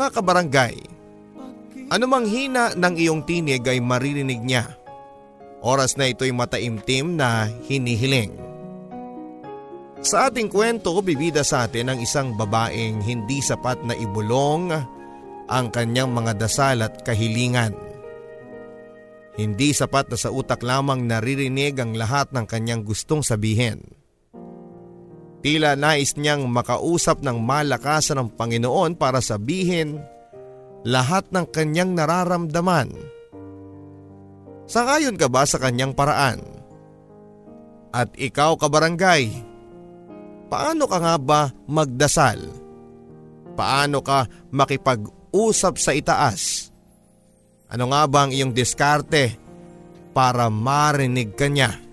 Mga kabarangay, anumang hina ng iyong tinig ay maririnig niya. Oras na ito'y mataimtim na hinihiling. Sa ating kwento, bibida sa atin ang isang babaeng hindi sapat na ibulong ang kanyang mga dasal at kahilingan. Hindi sapat na sa utak lamang naririnig ang lahat ng kanyang gustong sabihin. Tila nais niyang makausap ng malakasan ng Panginoon para sabihin lahat ng kanyang nararamdaman. Sangayon ka ba sa kanyang paraan? At ikaw kabarangay, paano ka nga ba magdasal? Paano ka makipag-usap sa itaas? Ano nga ba ang iyong diskarte para marinig ka niya?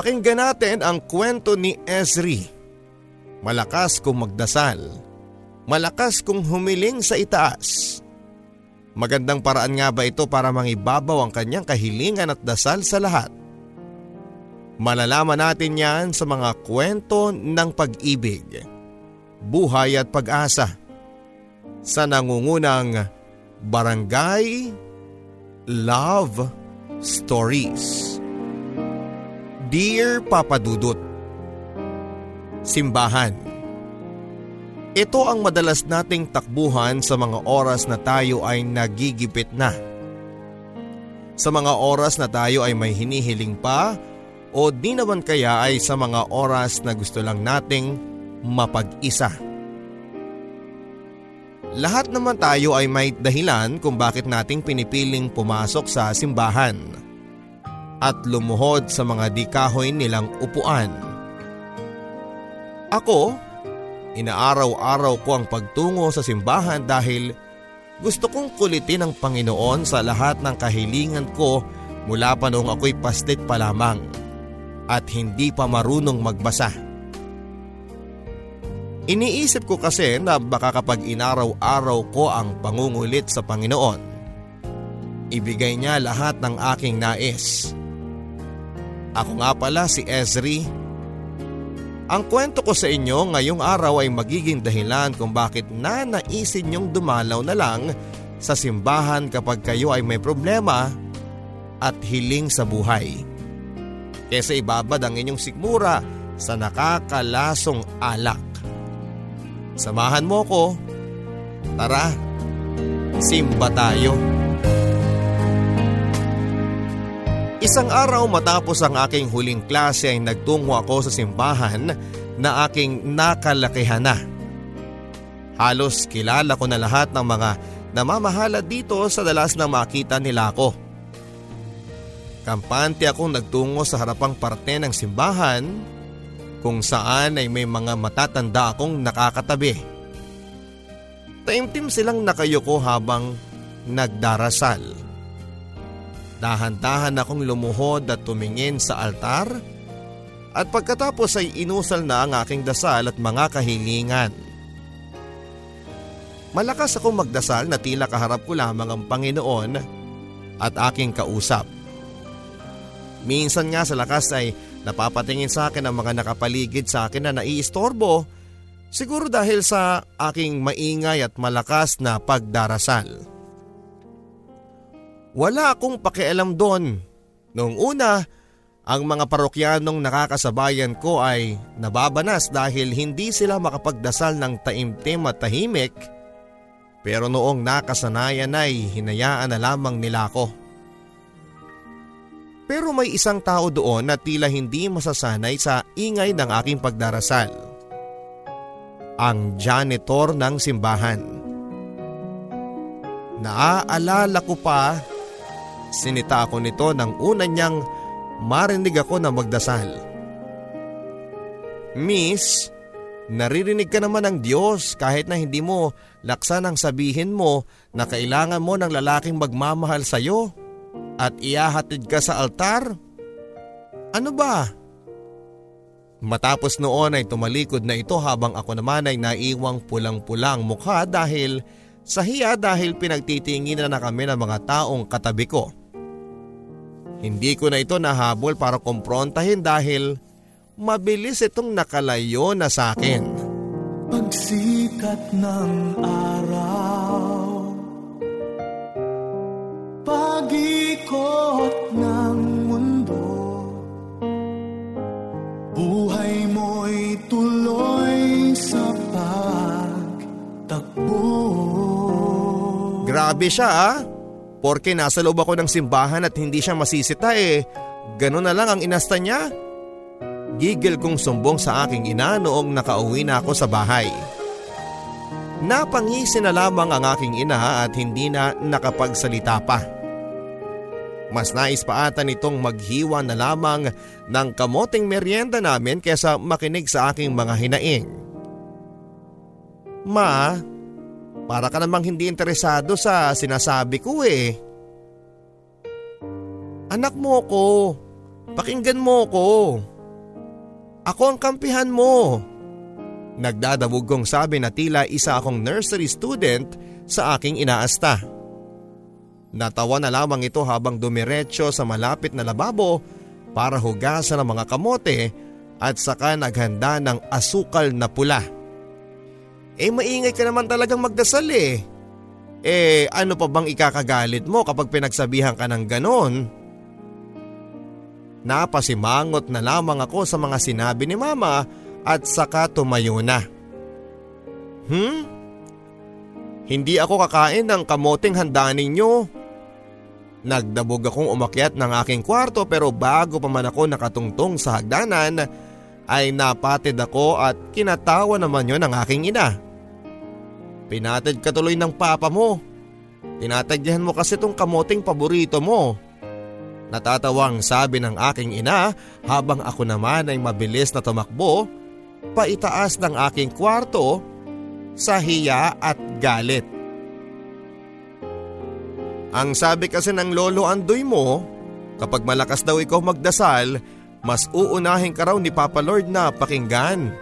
Pakinggan natin ang kwento ni Ezri. Malakas kong magdasal. Malakas kong humiling sa itaas. Magandang paraan nga ba ito para mangibabaw ang kanyang kahilingan at dasal sa lahat? Malalaman natin yan sa mga kwento ng pag-ibig, buhay at pag-asa sa nangungunang Barangay Love Stories. Dear Papa Dudut Simbahan Ito ang madalas nating takbuhan sa mga oras na tayo ay nagigipit na. Sa mga oras na tayo ay may hinihiling pa o di naman kaya ay sa mga oras na gusto lang nating mapag-isa. Lahat naman tayo ay may dahilan kung bakit nating pinipiling pumasok sa simbahan at lumuhod sa mga di kahoy nilang upuan. Ako, inaaraw-araw ko ang pagtungo sa simbahan dahil gusto kong kulitin ang Panginoon sa lahat ng kahilingan ko mula pa noong ako'y pastit pa lamang at hindi pa marunong magbasa. Iniisip ko kasi na baka kapag inaraw-araw ko ang pangungulit sa Panginoon, ibigay niya lahat ng aking nais. Ako nga pala si Ezri. Ang kwento ko sa inyo ngayong araw ay magiging dahilan kung bakit nanaisin niyong dumalaw na lang sa simbahan kapag kayo ay may problema at hiling sa buhay. Kesa ibabad ang inyong sikmura sa nakakalasong alak. Samahan mo ko. Tara, simba tayo. Isang araw matapos ang aking huling klase ay nagtungo ako sa simbahan na aking nakalakihan na. Halos kilala ko na lahat ng mga namamahala dito sa dalas na makita nila ako. Kampante akong nagtungo sa harapang parte ng simbahan kung saan ay may mga matatanda akong nakakatabi. Taimtim silang nakayuko habang nagdarasal. Dahan-dahan akong lumuhod at tumingin sa altar at pagkatapos ay inusal na ang aking dasal at mga kahilingan. Malakas akong magdasal na tila kaharap ko lamang ang Panginoon at aking kausap. Minsan nga sa lakas ay napapatingin sa akin ang mga nakapaligid sa akin na naiistorbo siguro dahil sa aking maingay at malakas na pagdarasal. Wala akong pakialam doon. Noong una, ang mga parokyanong nakakasabayan ko ay nababanas dahil hindi sila makapagdasal ng taimtim at tahimik pero noong nakasanayan ay hinayaan na lamang nila ako. Pero may isang tao doon na tila hindi masasanay sa ingay ng aking pagdarasal. Ang janitor ng simbahan. Naaalala ko pa, sinita ako nito nang una niyang marinig ako na magdasal. Miss, naririnig ka naman ng Diyos kahit na hindi mo laksan ang sabihin mo na kailangan mo ng lalaking magmamahal sa iyo at iyahatid ka sa altar? Ano ba? Matapos noon ay tumalikod na ito habang ako naman ay naiwang pulang-pulang mukha dahil sa hiya dahil pinagtitingin na kami ng mga taong katabi ko. Hindi ko na ito nahabol para komprontahin dahil mabilis itong nakalayo na sa akin. Pagsikat ng araw pag-ikot ng mundo Buhay mo'y tuloy sa pagtakbo Grabe siya ah. Porke nasa loob ako ng simbahan at hindi siya masisita eh. Ganun na lang ang inasta niya. Gigil kong sumbong sa aking ina noong nakauwi na ako sa bahay. Napangisi na lamang ang aking ina at hindi na nakapagsalita pa. Mas nais pa ata nitong maghiwa na lamang ng kamoting merienda namin kesa makinig sa aking mga hinaing. Ma, para ka namang hindi interesado sa sinasabi ko eh. Anak mo ko, pakinggan mo ko. Ako ang kampihan mo. Nagdadabog kong sabi na tila isa akong nursery student sa aking inaasta. Natawa na lamang ito habang dumiretso sa malapit na lababo para hugasan ang mga kamote at saka naghanda ng asukal na pula. Eh maingay ka naman talagang magdasal eh. Eh ano pa bang ikakagalit mo kapag pinagsabihan ka ng ganon? Napasimangot na lamang ako sa mga sinabi ni mama at saka tumayo na. Hmm? Hindi ako kakain ng kamoting handa ninyo. Nagdabog akong umakyat ng aking kwarto pero bago pa man ako nakatungtong sa hagdanan ay napatid ako at kinatawa naman yon ng aking ina. Pinatid ka tuloy ng papa mo. Tinatagyahan mo kasi tong kamoting paborito mo. Natatawang sabi ng aking ina habang ako naman ay mabilis na tumakbo paitaas ng aking kwarto sa hiya at galit. Ang sabi kasi ng lolo Andoy mo, kapag malakas daw ikaw magdasal, mas uunahin ka raw ni Papa Lord na pakinggan.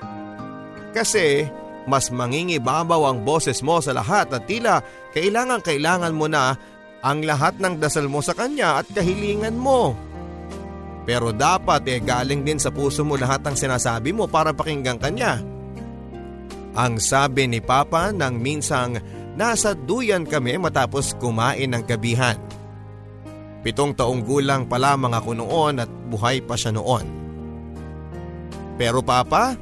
Kasi mas mangingibabaw ang boses mo sa lahat at tila kailangan kailangan mo na ang lahat ng dasal mo sa kanya at kahilingan mo. Pero dapat eh galing din sa puso mo lahat ng sinasabi mo para pakinggan kanya. Ang sabi ni Papa nang minsang Nasa duyan kami matapos kumain ng gabihan. Pitong taong gulang pa lamang ako noon at buhay pa siya noon. Pero Papa,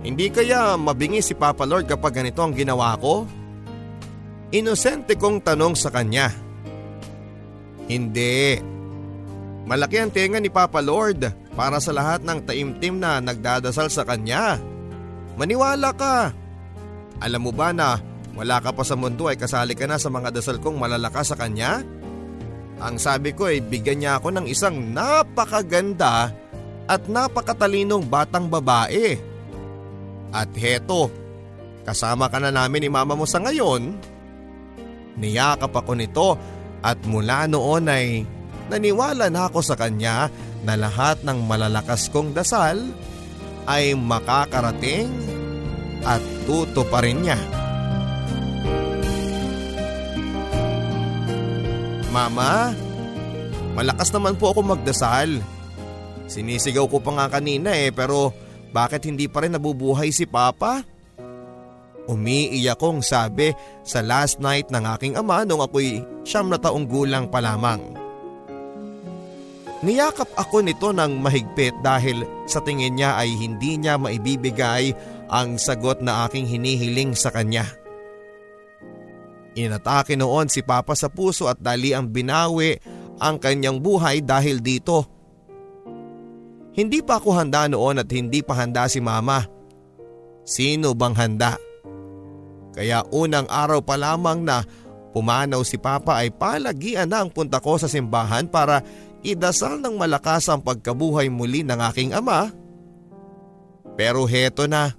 hindi kaya mabingi si Papa Lord kapag ganito ang ginawa ko? Inosente kong tanong sa kanya. Hindi. Malaki ang tenga ni Papa Lord para sa lahat ng taimtim na nagdadasal sa kanya. Maniwala ka. Alam mo ba na wala ka pa sa mundo ay kasali ka na sa mga dasal kong malalakas sa kanya? Ang sabi ko ay bigyan niya ako ng isang napakaganda at napakatalinong batang babae. At heto, kasama ka na namin ni mama mo sa ngayon. Niyakap ako nito at mula noon ay naniwala na ako sa kanya na lahat ng malalakas kong dasal ay makakarating at tuto pa rin niya. Mama, malakas naman po ako magdasal. Sinisigaw ko pa nga kanina eh pero bakit hindi pa rin nabubuhay si Papa? Umiiyak kong sabi sa last night ng aking ama nung ako'y siyam na taong gulang pa lamang. Niyakap ako nito ng mahigpit dahil sa tingin niya ay hindi niya maibibigay ang sagot na aking hinihiling sa kanya. Inatake noon si Papa sa puso at dali ang binawi ang kanyang buhay dahil dito. Hindi pa ako handa noon at hindi pa handa si Mama. Sino bang handa? Kaya unang araw pa lamang na pumanaw si Papa ay palagian na ang punta ko sa simbahan para idasal ng malakas ang pagkabuhay muli ng aking ama. Pero heto na.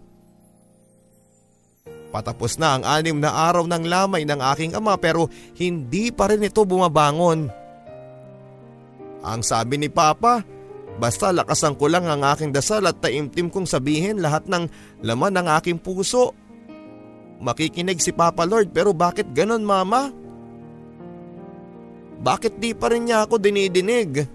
Patapos na ang anim na araw ng lamay ng aking ama pero hindi pa rin ito bumabangon. Ang sabi ni Papa, basta lakasan ko lang ang aking dasal at taimtim kong sabihin lahat ng laman ng aking puso. Makikinig si Papa Lord pero bakit ganon mama? Bakit di pa rin niya ako dinidinig?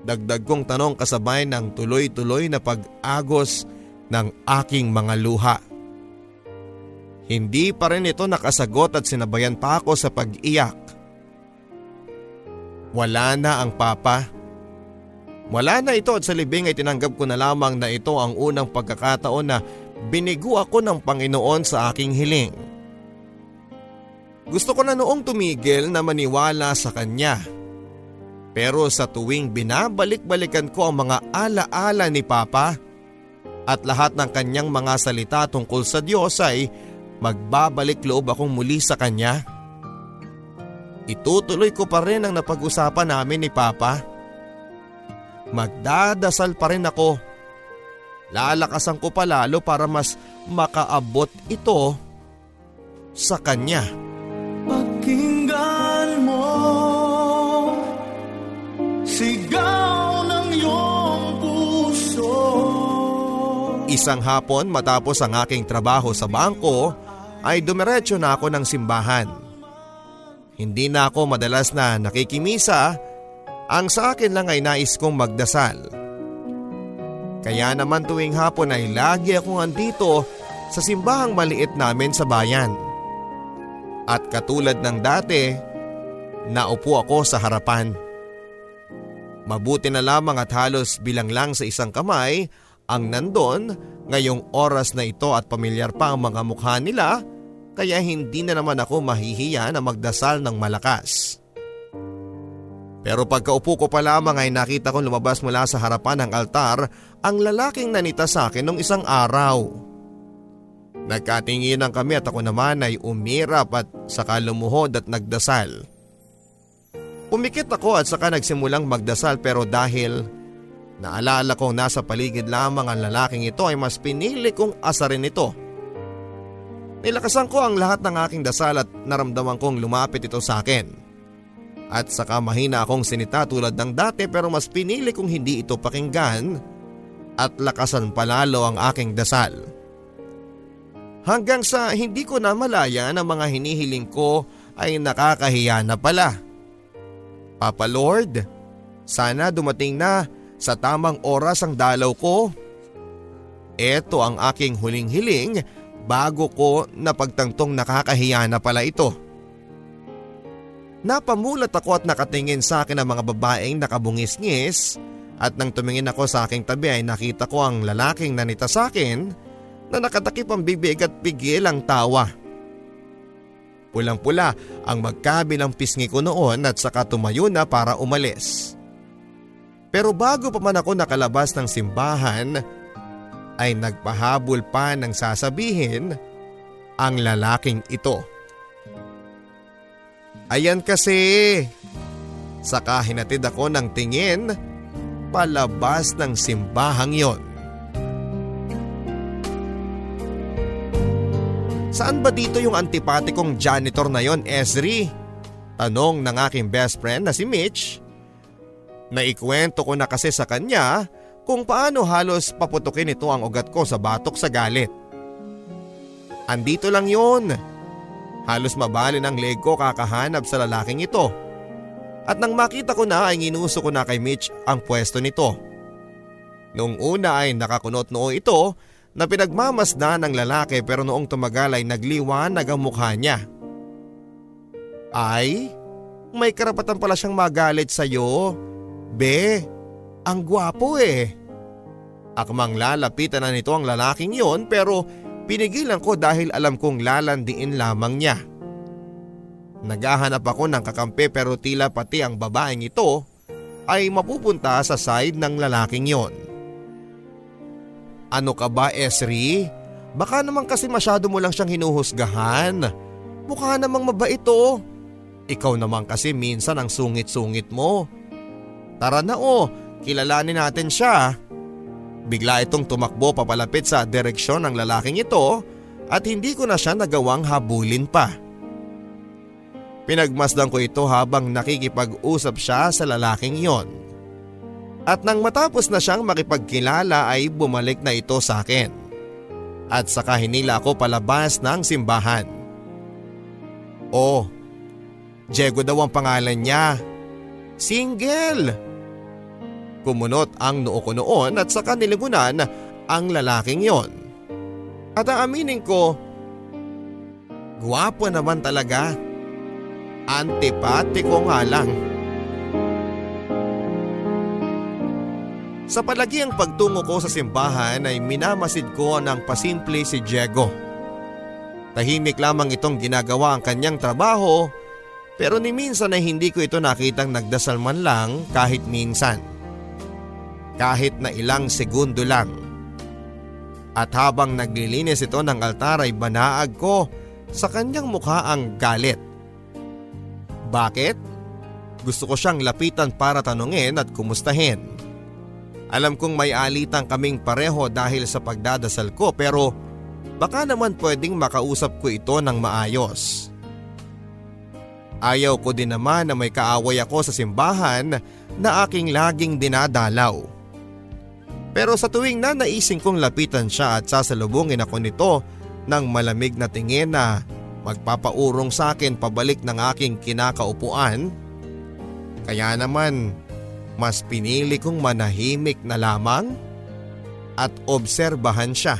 Dagdag kong tanong kasabay ng tuloy-tuloy na pag-agos ng aking mga luha. Hindi pa rin ito nakasagot at sinabayan pa ako sa pag-iyak. Wala na ang papa. Wala na ito at sa libing ay tinanggap ko na lamang na ito ang unang pagkakataon na binigo ako ng Panginoon sa aking hiling. Gusto ko na noong tumigil na maniwala sa Kanya. Pero sa tuwing binabalik-balikan ko ang mga alaala ni Papa at lahat ng kanyang mga salita tungkol sa Diyos ay magbabalik loob akong muli sa kanya. Itutuloy ko pa rin ang napag-usapan namin ni Papa. Magdadasal pa rin ako. Lalakasan ko pa lalo para mas makaabot ito sa kanya. Pakinggan mo Sigaw ng iyong puso Isang hapon matapos ang aking trabaho sa bangko ay dumiretso na ako ng simbahan. Hindi na ako madalas na nakikimisa, ang sa akin lang ay nais kong magdasal. Kaya naman tuwing hapon ay lagi akong andito sa simbahang maliit namin sa bayan. At katulad ng dati, naupo ako sa harapan. Mabuti na lamang at halos bilang lang sa isang kamay ang nandon ngayong oras na ito at pamilyar pa ang mga mukha nila kaya hindi na naman ako mahihiya na magdasal ng malakas. Pero pagkaupo ko pa lamang ay nakita kong lumabas mula sa harapan ng altar ang lalaking nanita sa akin nung isang araw. Nagkatinginan kami at ako naman ay umirap at saka lumuhod at nagdasal. Pumikit ako at saka nagsimulang magdasal pero dahil naalala kong nasa paligid lamang ang lalaking ito ay mas pinili kong asarin ito. Nilakasan ko ang lahat ng aking dasal at naramdaman kong lumapit ito sa akin. At saka mahina akong sinita tulad ng dati pero mas pinili kong hindi ito pakinggan at lakasan palalo ang aking dasal. Hanggang sa hindi ko na malaya na mga hinihiling ko ay nakakahiya na pala. Papa Lord, sana dumating na sa tamang oras ang dalaw ko. Ito ang aking huling hiling bago ko napagtangtong nakakahiya na pala ito. Napamulat ako at nakatingin sa akin ang mga babaeng nakabungis-ngis at nang tumingin ako sa aking tabi ay nakita ko ang lalaking nanita sa akin na nakatakip ang bibig at pigil ang tawa. Pulang-pula ang magkabilang pisngi ko noon at saka tumayo na para umalis. Pero bago pa man ako nakalabas ng simbahan ay nagpahabol pa ng sasabihin ang lalaking ito. Ayan kasi. Saka hinatid ako ng tingin palabas ng simbahang yon. Saan ba dito yung antipatikong janitor na yon, Esri? Tanong ng aking best friend na si Mitch. Naikwento ko na kasi sa kanya kung paano halos paputukin ito ang ugat ko sa batok sa galit. Andito lang yon. Halos mabali ng leg ko kakahanap sa lalaking ito. At nang makita ko na ay ginuso ko na kay Mitch ang pwesto nito. Noong una ay nakakunot noo ito na pinagmamasdan ng lalaki pero noong tumagal ay nagliwanag ang mukha niya. Ay, may karapatan pala siyang magalit sa'yo. Be, ang gwapo eh. Akmang lalapitan na nito ang lalaking yon pero pinigilan ko dahil alam kong lalandiin lamang niya. Naghahanap ako ng kakampi pero tila pati ang babaeng ito ay mapupunta sa side ng lalaking yon. Ano ka ba Esri? Baka naman kasi masyado mo lang siyang hinuhusgahan. Mukha namang mabait to. Ikaw naman kasi minsan ang sungit-sungit mo. Tara na o, oh, kilalanin natin siya. Bigla itong tumakbo papalapit sa direksyon ng lalaking ito at hindi ko na siya nagawang habulin pa. Pinagmasdan ko ito habang nakikipag-usap siya sa lalaking yon. At nang matapos na siyang makipagkilala ay bumalik na ito sa akin. At saka hinila ako palabas ng simbahan. Oh, Diego daw ang pangalan niya. Single! Kumunot ang noo ko noon at saka niligunan ang lalaking yon. At aaminin ko, guwapo naman talaga. Antipatiko nga lang. Sa palagiang pagtungo ko sa simbahan ay minamasid ko ng pasimple si Diego. Tahimik lamang itong ginagawa ang kanyang trabaho pero ni minsan ay hindi ko ito nakitang nagdasal man lang kahit minsan. Kahit na ilang segundo lang. At habang naglilinis ito ng altar ay banaag ko sa kanyang mukha ang galit. Bakit? Gusto ko siyang lapitan para tanungin at kumustahin. Alam kong may alitan kaming pareho dahil sa pagdadasal ko pero baka naman pwedeng makausap ko ito ng maayos. Ayaw ko din naman na may kaaway ako sa simbahan na aking laging dinadalaw. Pero sa tuwing na naising kong lapitan siya at sasalubungin ako nito ng malamig na tingin na magpapaurong sa akin pabalik ng aking kinakaupuan. Kaya naman mas pinili kong manahimik na lamang at obserbahan siya.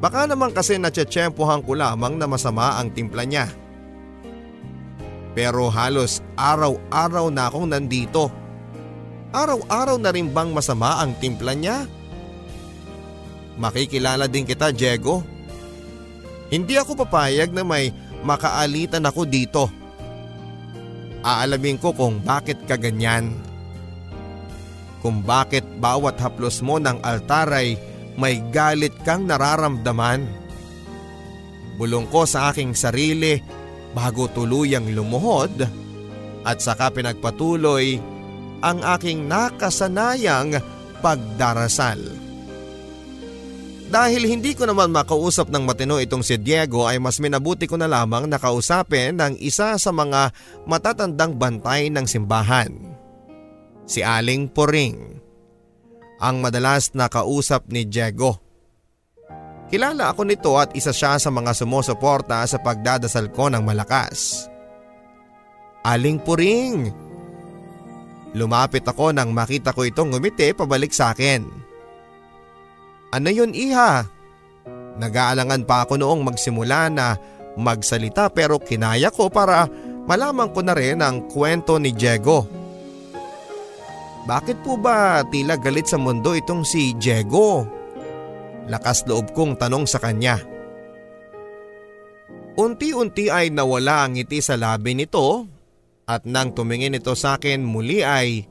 Baka naman kasi natsatsyempohan ko lamang na masama ang timpla niya. Pero halos araw-araw na akong nandito. Araw-araw na rin bang masama ang timpla niya? Makikilala din kita Diego. Hindi ako papayag na may makaalitan ako dito. Aalamin ko kung bakit ka ganyan. Kung bakit bawat haplos mo ng altar ay may galit kang nararamdaman. Bulong ko sa aking sarili bago tuluyang lumuhod at saka pinagpatuloy ang aking nakasanayang pagdarasal. Dahil hindi ko naman makausap ng matino itong si Diego ay mas minabuti ko na lamang nakausapin ng isa sa mga matatandang bantay ng simbahan. Si Aling Poring. Ang madalas nakausap ni Diego. Kilala ako nito at isa siya sa mga sumusuporta sa pagdadasal ko ng malakas. Aling Puring. Lumapit ako nang makita ko itong ngumiti pabalik sa akin. Ano yun iha? Nag-aalangan pa ako noong magsimula na magsalita pero kinaya ko para malaman ko na rin ang kwento ni Diego. Bakit po ba tila galit sa mundo itong si Diego? Lakas loob kong tanong sa kanya. Unti-unti ay nawala ang ngiti sa labi nito at nang tumingin ito sa akin muli ay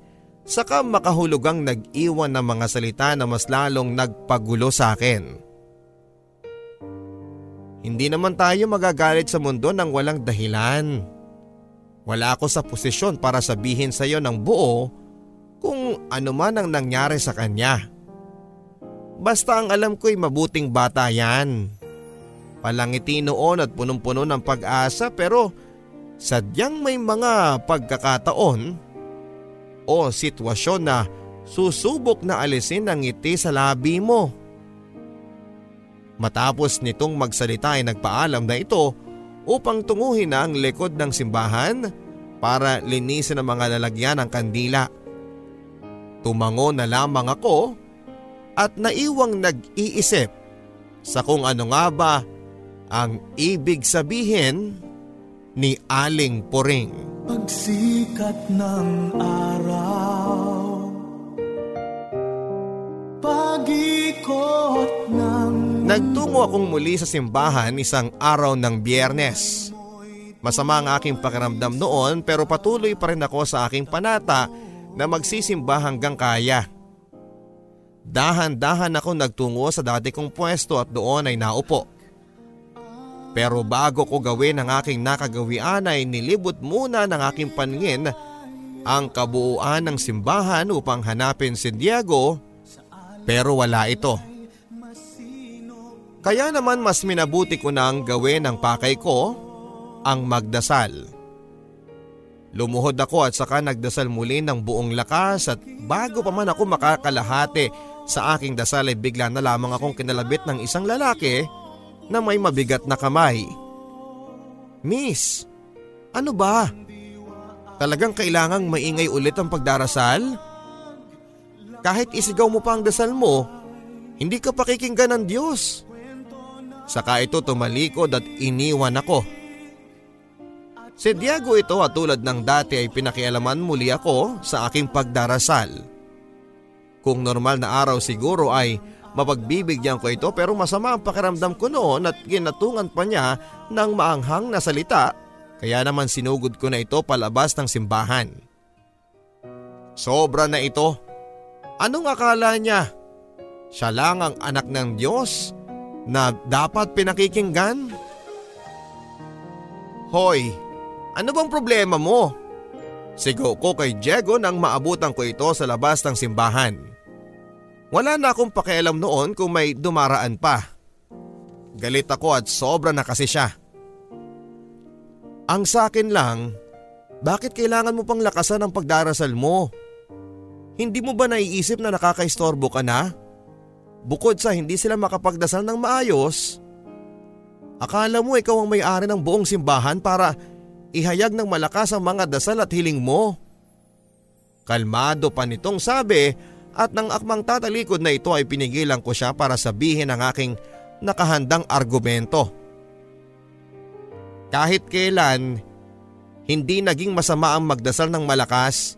Saka makahulugang nag-iwan ng mga salita na mas lalong nagpagulo sa akin. Hindi naman tayo magagalit sa mundo ng walang dahilan. Wala ako sa posisyon para sabihin sa iyo ng buo kung ano man ang nangyari sa kanya. Basta ang alam ko'y mabuting bata yan. Palangiti noon at punong-puno ng pag-asa pero sadyang may mga pagkakataon o sitwasyon na susubok na alisin ang ngiti sa labi mo. Matapos nitong magsalita ay nagpaalam na ito upang tunguhin na ang likod ng simbahan para linisin ang mga lalagyan ng kandila. Tumango na lamang ako at naiwang nag-iisip sa kung ano nga ba ang ibig sabihin ni Aling Puring. Pagsikat ng araw Pag-ikot ng Nagtungo akong muli sa simbahan isang araw ng biyernes. Masama ang aking pakiramdam noon pero patuloy pa rin ako sa aking panata na magsisimba hanggang kaya. Dahan-dahan ako nagtungo sa dati kong pwesto at doon ay naupo. Pero bago ko gawin ang aking nakagawian ay nilibot muna ng aking paningin ang kabuuan ng simbahan upang hanapin si Diego pero wala ito. Kaya naman mas minabuti ko nang gawin ang pakay ko ang magdasal. Lumuhod ako at saka nagdasal muli ng buong lakas at bago pa man ako makakalahati sa aking dasal ay bigla na lamang akong kinalabit ng isang lalaki na may mabigat na kamay. Miss, ano ba? Talagang kailangang maingay ulit ang pagdarasal? Kahit isigaw mo pa ang dasal mo, hindi ka pakikinggan ng Diyos. Saka ito tumalikod at iniwan ako. Si Diego ito at tulad ng dati ay pinakialaman muli ako sa aking pagdarasal. Kung normal na araw siguro ay mapagbibigyan ko ito pero masama ang pakiramdam ko noon at ginatungan pa niya ng maanghang na salita kaya naman sinugod ko na ito palabas ng simbahan. Sobra na ito. Anong akala niya? Siya lang ang anak ng Diyos na dapat pinakikinggan? Hoy, ano bang problema mo? Sigaw ko kay Diego nang maabutan ko ito sa labas ng simbahan. Wala na akong pakialam noon kung may dumaraan pa. Galit ako at sobra na kasi siya. Ang sakin lang, bakit kailangan mo pang lakasan ang pagdarasal mo? Hindi mo ba naiisip na nakakaistorbo ka na? Bukod sa hindi sila makapagdasal ng maayos, akala mo ikaw ang may-ari ng buong simbahan para ihayag ng malakas ang mga dasal at hiling mo. Kalmado pa nitong sabi at nang akmang tatalikod na ito ay pinigilan ko siya para sabihin ang aking nakahandang argumento. Kahit kailan, hindi naging masama ang magdasal ng malakas.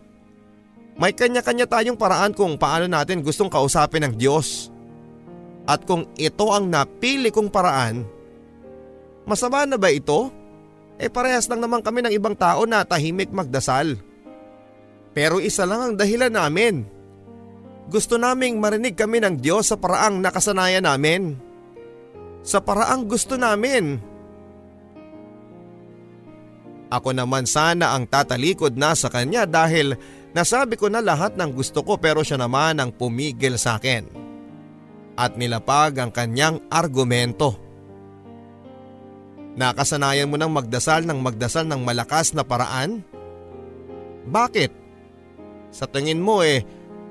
May kanya-kanya tayong paraan kung paano natin gustong kausapin ng Diyos. At kung ito ang napili kong paraan, masama na ba ito? Eh parehas lang naman kami ng ibang tao na tahimik magdasal. Pero isa lang ang dahilan namin. Gusto naming marinig kami ng Diyos sa paraang nakasanayan namin. Sa paraang gusto namin. Ako naman sana ang tatalikod na sa kanya dahil nasabi ko na lahat ng gusto ko pero siya naman ang pumigil sa akin. At nilapag ang kanyang argumento. Nakasanayan mo ng magdasal ng magdasal ng malakas na paraan? Bakit? Sa tingin mo eh,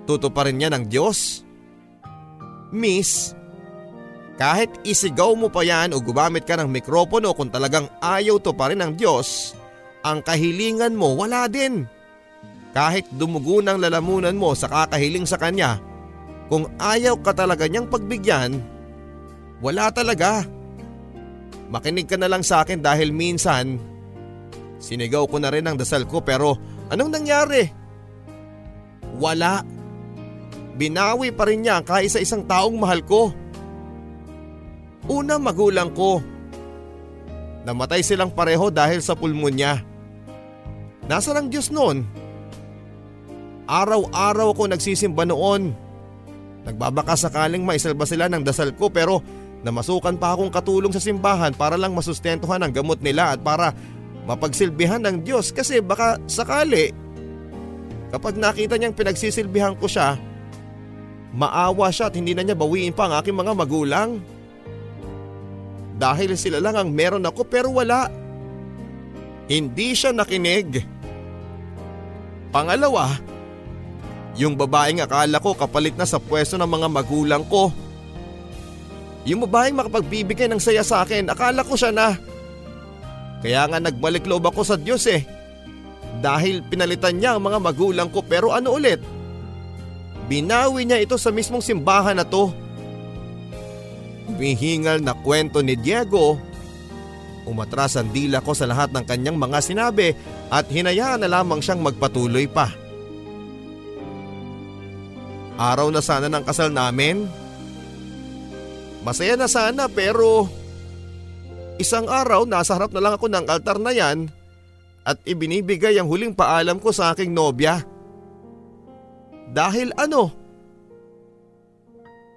tutuparin niya ng Diyos? Miss, kahit isigaw mo pa yan o gumamit ka ng mikropono kung talagang ayaw to pa rin ng Diyos, ang kahilingan mo wala din. Kahit dumugo ng lalamunan mo sa kakahiling sa Kanya, kung ayaw ka talaga niyang pagbigyan, wala talaga. Makinig ka na lang sa akin dahil minsan, sinigaw ko na rin ang dasal ko pero anong nangyari? Wala. Binawi pa rin niya kahit sa isang taong mahal ko. Una magulang ko. Namatay silang pareho dahil sa pulmonya. Nasa ang Diyos noon? Araw-araw ko nagsisimba noon. Nagbabaka sakaling maisalba sila ng dasal ko pero namasukan pa akong katulong sa simbahan para lang masustentuhan ang gamot nila at para mapagsilbihan ng Diyos kasi baka sakali kapag nakita niyang pinagsisilbihan ko siya, maawa siya at hindi na niya bawiin pa ang aking mga magulang. Dahil sila lang ang meron ako pero wala. Hindi siya nakinig. Pangalawa, yung babaeng akala ko kapalit na sa pwesto ng mga magulang ko. Yung babaeng makapagbibigay ng saya sa akin, akala ko siya na. Kaya nga nagbalik loob ako sa Diyos eh. dahil pinalitan niya ang mga magulang ko pero ano ulit? Binawi niya ito sa mismong simbahan na to. Humihingal na kwento ni Diego. Umatras ang dila ko sa lahat ng kanyang mga sinabi at hinayaan na lamang siyang magpatuloy pa. Araw na sana ng kasal namin. Masaya na sana pero isang araw nasa harap na lang ako ng altar na yan at ibinibigay ang huling paalam ko sa aking nobya. Dahil ano?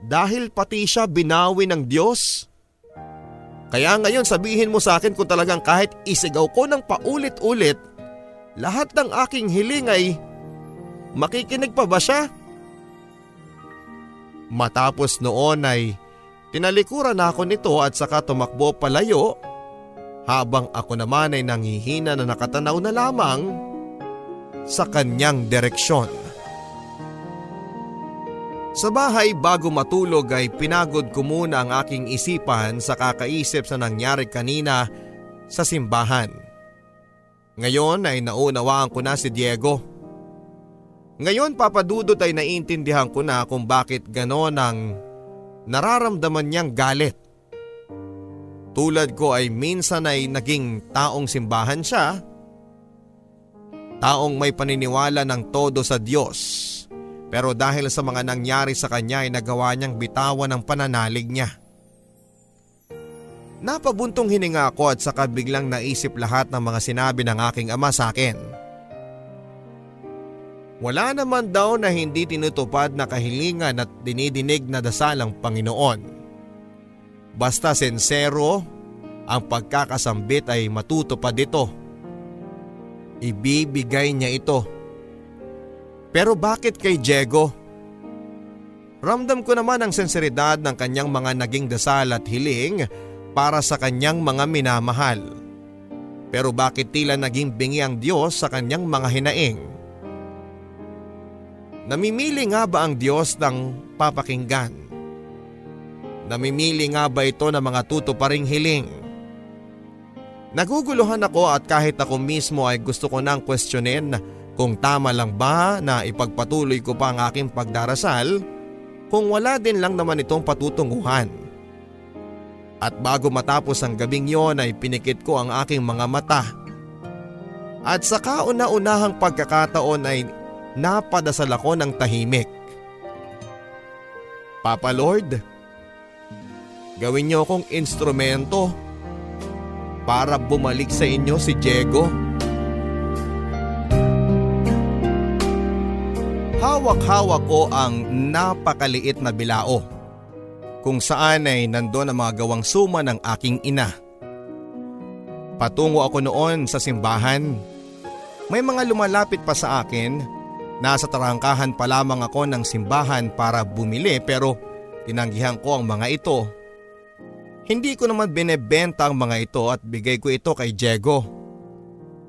Dahil pati siya binawi ng Diyos? Kaya ngayon sabihin mo sa akin kung talagang kahit isigaw ko ng paulit-ulit, lahat ng aking hiling ay makikinig pa ba siya? Matapos noon ay tinalikuran ako nito at saka tumakbo palayo habang ako naman ay nanghihina na nakatanaw na lamang sa kanyang direksyon. Sa bahay bago matulog ay pinagod ko muna ang aking isipan sa kakaisip sa nangyari kanina sa simbahan. Ngayon ay naunawaan ko na si Diego. Ngayon papadudot ay naiintindihan ko na kung bakit ganon ang nararamdaman niyang galit. Tulad ko ay minsan ay naging taong simbahan siya. Taong may paniniwala ng todo sa Diyos. Pero dahil sa mga nangyari sa kanya ay nagawa niyang bitawan ang pananalig niya. Napabuntong hininga ako at saka biglang naisip lahat ng mga sinabi ng aking ama sa akin. Wala naman daw na hindi tinutupad na kahilingan at dinidinig na dasal ang Panginoon. Basta sensero, ang pagkakasambit ay matutupad ito. Ibibigay niya ito pero bakit kay Diego? Ramdam ko naman ang senseridad ng kanyang mga naging dasal at hiling para sa kanyang mga minamahal. Pero bakit tila naging bingi ang Diyos sa kanyang mga hinaing? Namimili nga ba ang Diyos ng papakinggan? Namimili nga ba ito ng mga tutuparing hiling? Naguguluhan ako at kahit ako mismo ay gusto ko nang questionin kung tama lang ba na ipagpatuloy ko pa ang aking pagdarasal kung wala din lang naman itong patutunguhan. At bago matapos ang gabing yon ay pinikit ko ang aking mga mata. At sa kauna-unahang pagkakataon ay napadasal ako ng tahimik. Papa Lord, gawin niyo akong instrumento para bumalik sa inyo si Diego. Diego. Hawak-hawak ko ang napakaliit na bilao kung saan ay nandoon ang mga gawang suma ng aking ina. Patungo ako noon sa simbahan. May mga lumalapit pa sa akin. Nasa tarangkahan pa lamang ako ng simbahan para bumili pero tinanggihan ko ang mga ito. Hindi ko naman binebenta ang mga ito at bigay ko ito kay Diego.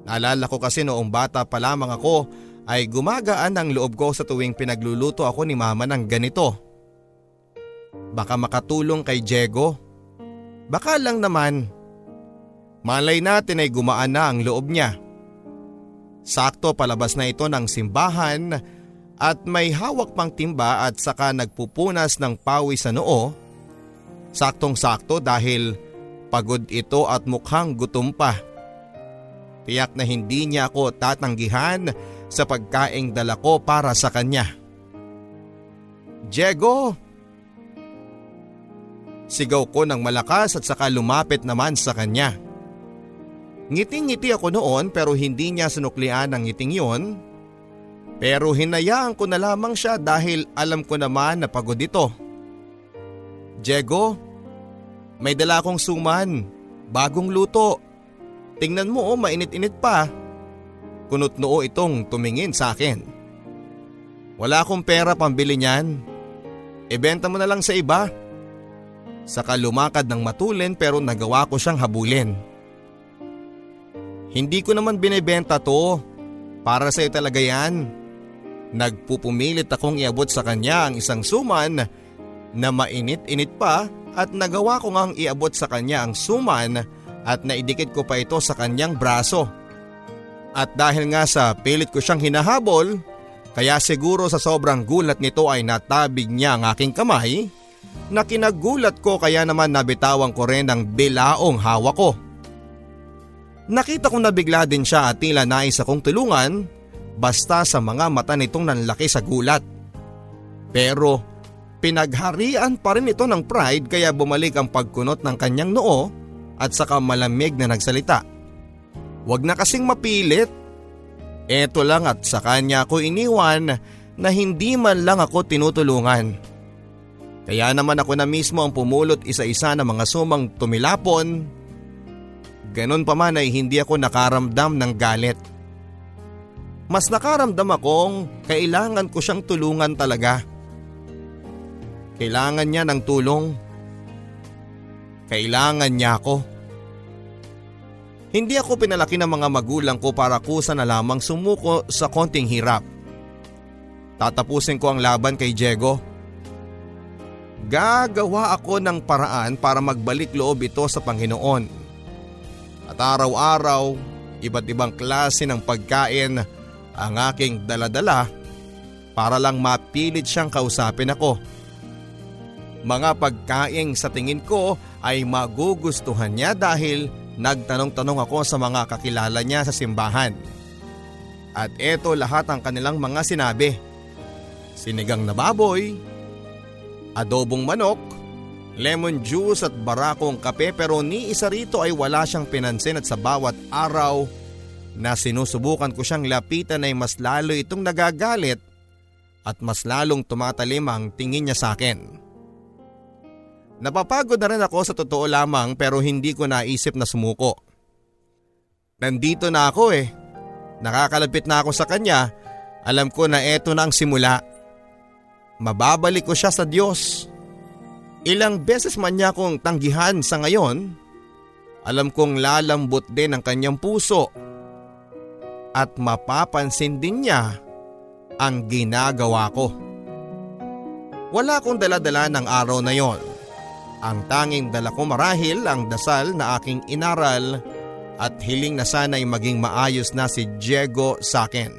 Naalala ko kasi noong bata pa lamang ako ay gumagaan ang loob ko sa tuwing pinagluluto ako ni mama ng ganito. Baka makatulong kay Diego. Baka lang naman. Malay natin ay gumaan na ang loob niya. Sakto palabas na ito ng simbahan at may hawak pang timba at saka nagpupunas ng pawis sa noo. Saktong sakto dahil pagod ito at mukhang gutom pa. Tiyak na hindi niya ako tatanggihan sa pagkaing dala ko para sa kanya. Diego! Sigaw ko ng malakas at saka lumapit naman sa kanya. Ngiting-ngiti ako noon pero hindi niya sinuklian ang ngiting yon. Pero hinayaan ko na lamang siya dahil alam ko naman na pagod ito. Diego, may dala akong suman, bagong luto. Tingnan mo oh, mainit-init pa. Kunot noo itong tumingin sa akin. Wala akong pera pambili niyan. Ibenta mo na lang sa iba. Saka lumakad ng matulin pero nagawa ko siyang habulin. Hindi ko naman binibenta to. Para sa'yo talaga yan. Nagpupumilit akong iabot sa kanya ang isang suman na mainit-init pa at nagawa ko ngang iabot sa kanya ang suman at naidikit ko pa ito sa kanyang braso. At dahil nga sa pilit ko siyang hinahabol, kaya siguro sa sobrang gulat nito ay natabig niya ang aking kamay na kinagulat ko kaya naman nabitawan ko rin ang bilaong hawak ko. Nakita ko na bigla din siya at tila nais akong tulungan basta sa mga mata nitong nanlaki sa gulat. Pero pinagharian pa rin ito ng pride kaya bumalik ang pagkunot ng kanyang noo at saka malamig na nagsalita. Huwag na kasing mapilit. Eto lang at sa kanya ako iniwan na hindi man lang ako tinutulungan. Kaya naman ako na mismo ang pumulot isa-isa ng mga sumang tumilapon. Ganon pa man ay hindi ako nakaramdam ng galit. Mas nakaramdam akong kailangan ko siyang tulungan talaga. Kailangan niya ng tulong. Kailangan niya ako. Hindi ako pinalaki ng mga magulang ko para kusa na lamang sumuko sa konting hirap. Tatapusin ko ang laban kay Diego. Gagawa ako ng paraan para magbalik loob ito sa Panginoon. At araw-araw, iba't ibang klase ng pagkain ang aking daladala para lang mapilit siyang kausapin ako. Mga pagkain sa tingin ko ay magugustuhan niya dahil Nagtanong-tanong ako sa mga kakilala niya sa simbahan. At eto lahat ang kanilang mga sinabi. Sinigang na baboy, adobong manok, lemon juice at barakong kape pero ni isa rito ay wala siyang pinansin at sa bawat araw na sinusubukan ko siyang lapitan ay mas lalo itong nagagalit at mas lalong tumatalim ang tingin niya sa akin. Napapagod na rin ako sa totoo lamang pero hindi ko naisip na sumuko. Nandito na ako eh. Nakakalapit na ako sa kanya. Alam ko na eto na ang simula. Mababalik ko siya sa Diyos. Ilang beses man niya akong tanggihan sa ngayon, alam kong lalambot din ang kanyang puso. At mapapansin din niya ang ginagawa ko. Wala akong daladala ng araw na yon ang tanging dala ko marahil ang dasal na aking inaral at hiling na sana'y maging maayos na si Diego sa akin.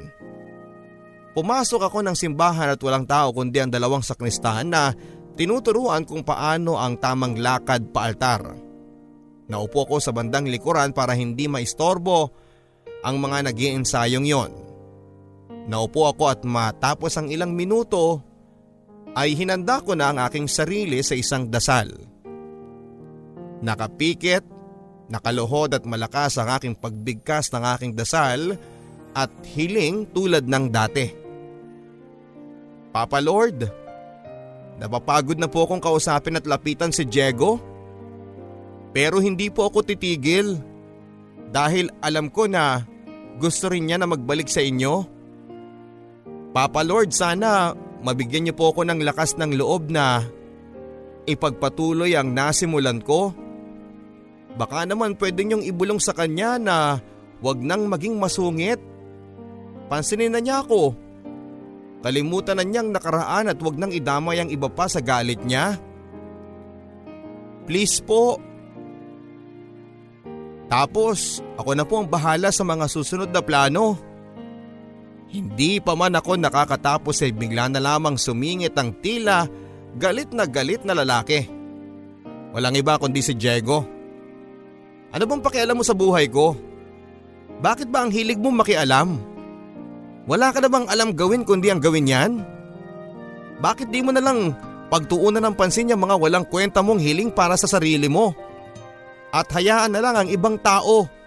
Pumasok ako ng simbahan at walang tao kundi ang dalawang sakristahan na tinuturuan kung paano ang tamang lakad pa altar. Naupo ko sa bandang likuran para hindi maistorbo ang mga nag ensayong yon. Naupo ako at matapos ang ilang minuto ay hinanda ko na ang aking sarili sa isang dasal. Nakapikit, nakaluhod at malakas ang aking pagbigkas ng aking dasal at hiling tulad ng dati. Papa Lord, napapagod na po akong kausapin at lapitan si Diego. Pero hindi po ako titigil dahil alam ko na gusto rin niya na magbalik sa inyo. Papa Lord, sana mabigyan niyo po ako ng lakas ng loob na ipagpatuloy ang nasimulan ko. Baka naman pwede niyong ibulong sa kanya na wag nang maging masungit. Pansinin na niya ako. Kalimutan na niyang nakaraan at wag nang idamay ang iba pa sa galit niya. Please po. Tapos ako na po ang bahala sa mga susunod na plano. Hindi pa man ako nakakatapos ay bigla na lamang sumingit ang tila galit na galit na lalaki. Walang iba kundi si Diego. Ano bang pakialam mo sa buhay ko? Bakit ba ang hilig mo makialam? Wala ka na bang alam gawin kundi ang gawin yan? Bakit di mo na lang pagtuunan ng pansin yung mga walang kwenta mong hiling para sa sarili mo? At hayaan na lang ang ibang tao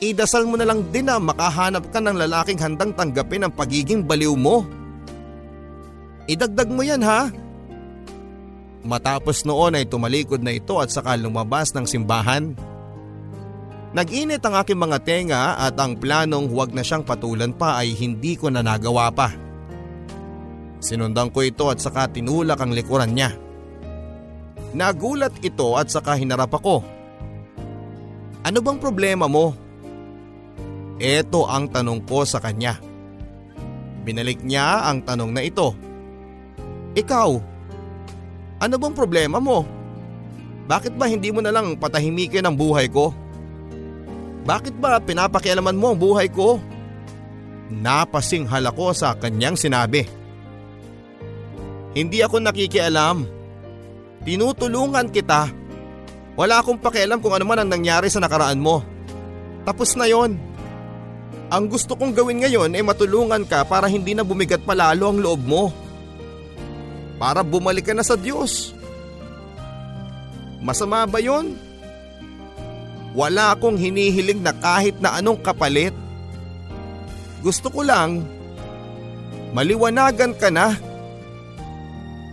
idasal mo na lang din na makahanap ka ng lalaking handang tanggapin ang pagiging baliw mo. Idagdag mo yan ha. Matapos noon ay tumalikod na ito at saka lumabas ng simbahan. Nag-init ang aking mga tenga at ang planong huwag na siyang patulan pa ay hindi ko na nagawa pa. Sinundan ko ito at saka tinulak ang likuran niya. Nagulat ito at saka hinarap ako. Ano bang problema mo? Ito ang tanong ko sa kanya. Binalik niya ang tanong na ito. Ikaw, ano bang problema mo? Bakit ba hindi mo na lang patahimikin ang buhay ko? Bakit ba pinapakialaman mo ang buhay ko? Napasinghal ako sa kanyang sinabi. Hindi ako nakikialam. Tinutulungan kita. Wala akong pakialam kung ano man ang nangyari sa nakaraan mo. Tapos na yon. Ang gusto kong gawin ngayon ay matulungan ka para hindi na bumigat palalo ang loob mo. Para bumalik ka na sa Diyos. Masama ba yon? Wala akong hinihiling na kahit na anong kapalit. Gusto ko lang, maliwanagan ka na.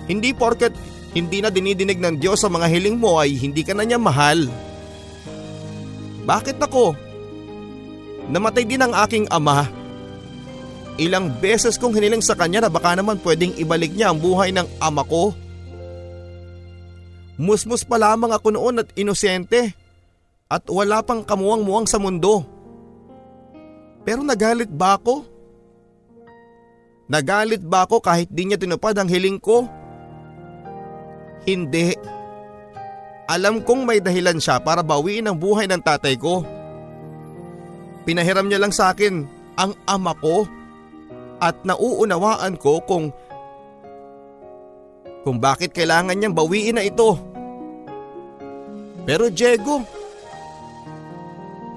Hindi porket hindi na dinidinig ng Diyos sa mga hiling mo ay hindi ka na niya mahal. Bakit ako? Namatay din ang aking ama. Ilang beses kong hiniling sa kanya na baka naman pwedeng ibalik niya ang buhay ng ama ko. Musmus pa lamang ako noon at inosente at wala pang kamuwang-muwang sa mundo. Pero nagalit ba ako? Nagalit ba ako kahit di niya tinupad ang hiling ko? Hindi. Alam kong may dahilan siya para bawiin ang buhay ng tatay ko. Pinahiram niya lang sa akin ang ama ko at nauunawaan ko kung kung bakit kailangan niyang bawiin na ito. Pero Diego,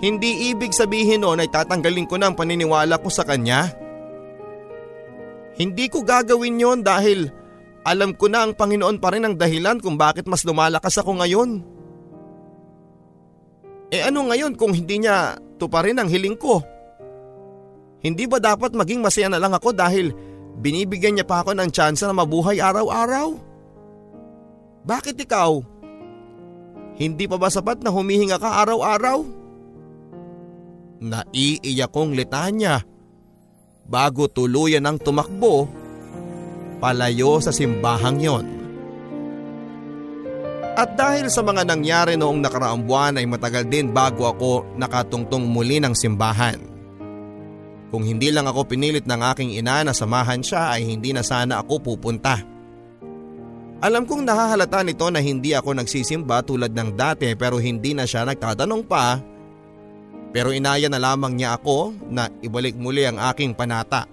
hindi ibig sabihin noon ay tatanggalin ko na ang paniniwala ko sa kanya. Hindi ko gagawin yon dahil alam ko na ang Panginoon pa rin ang dahilan kung bakit mas lumalakas ako ngayon. Eh ano ngayon kung hindi niya tuparin ang hiling ko? Hindi ba dapat maging masaya na lang ako dahil binibigyan niya pa ako ng tsansa na mabuhay araw-araw? Bakit ikaw? Hindi pa ba sapat na humihinga ka araw-araw? Naiiyak kong litanya bago tuluyan ang tumakbo palayo sa simbahang yon. At dahil sa mga nangyari noong nakaraang buwan ay matagal din bago ako nakatungtong muli ng simbahan. Kung hindi lang ako pinilit ng aking ina na samahan siya ay hindi na sana ako pupunta. Alam kong nahahalata nito na hindi ako nagsisimba tulad ng dati pero hindi na siya nagtatanong pa. Pero inaya na lamang niya ako na ibalik muli ang aking panata.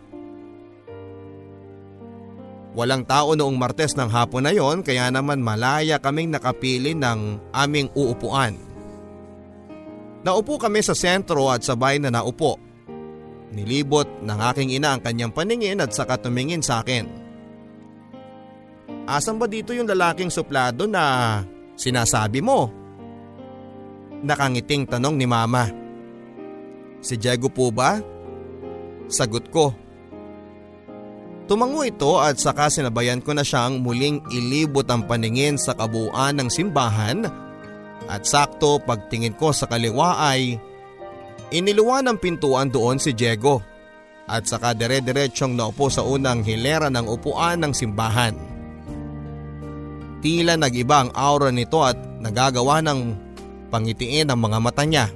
Walang tao noong Martes ng hapon na yon kaya naman malaya kaming nakapili ng aming uupuan. Naupo kami sa sentro at sabay na naupo. Nilibot ng aking ina ang kanyang paningin at saka tumingin sa akin. Asan ba dito yung lalaking suplado na sinasabi mo? Nakangiting tanong ni mama. Si Diego po ba? Sagot ko. Tumango ito at saka sinabayan ko na siyang muling ilibot ang paningin sa kabuuan ng simbahan at sakto pagtingin ko sa kaliwa ay iniluwa ng pintuan doon si Diego at saka dire-diretsyong naupo sa unang hilera ng upuan ng simbahan. Tila nag-iba ang aura nito at nagagawa ng pangitiin ang mga mata niya.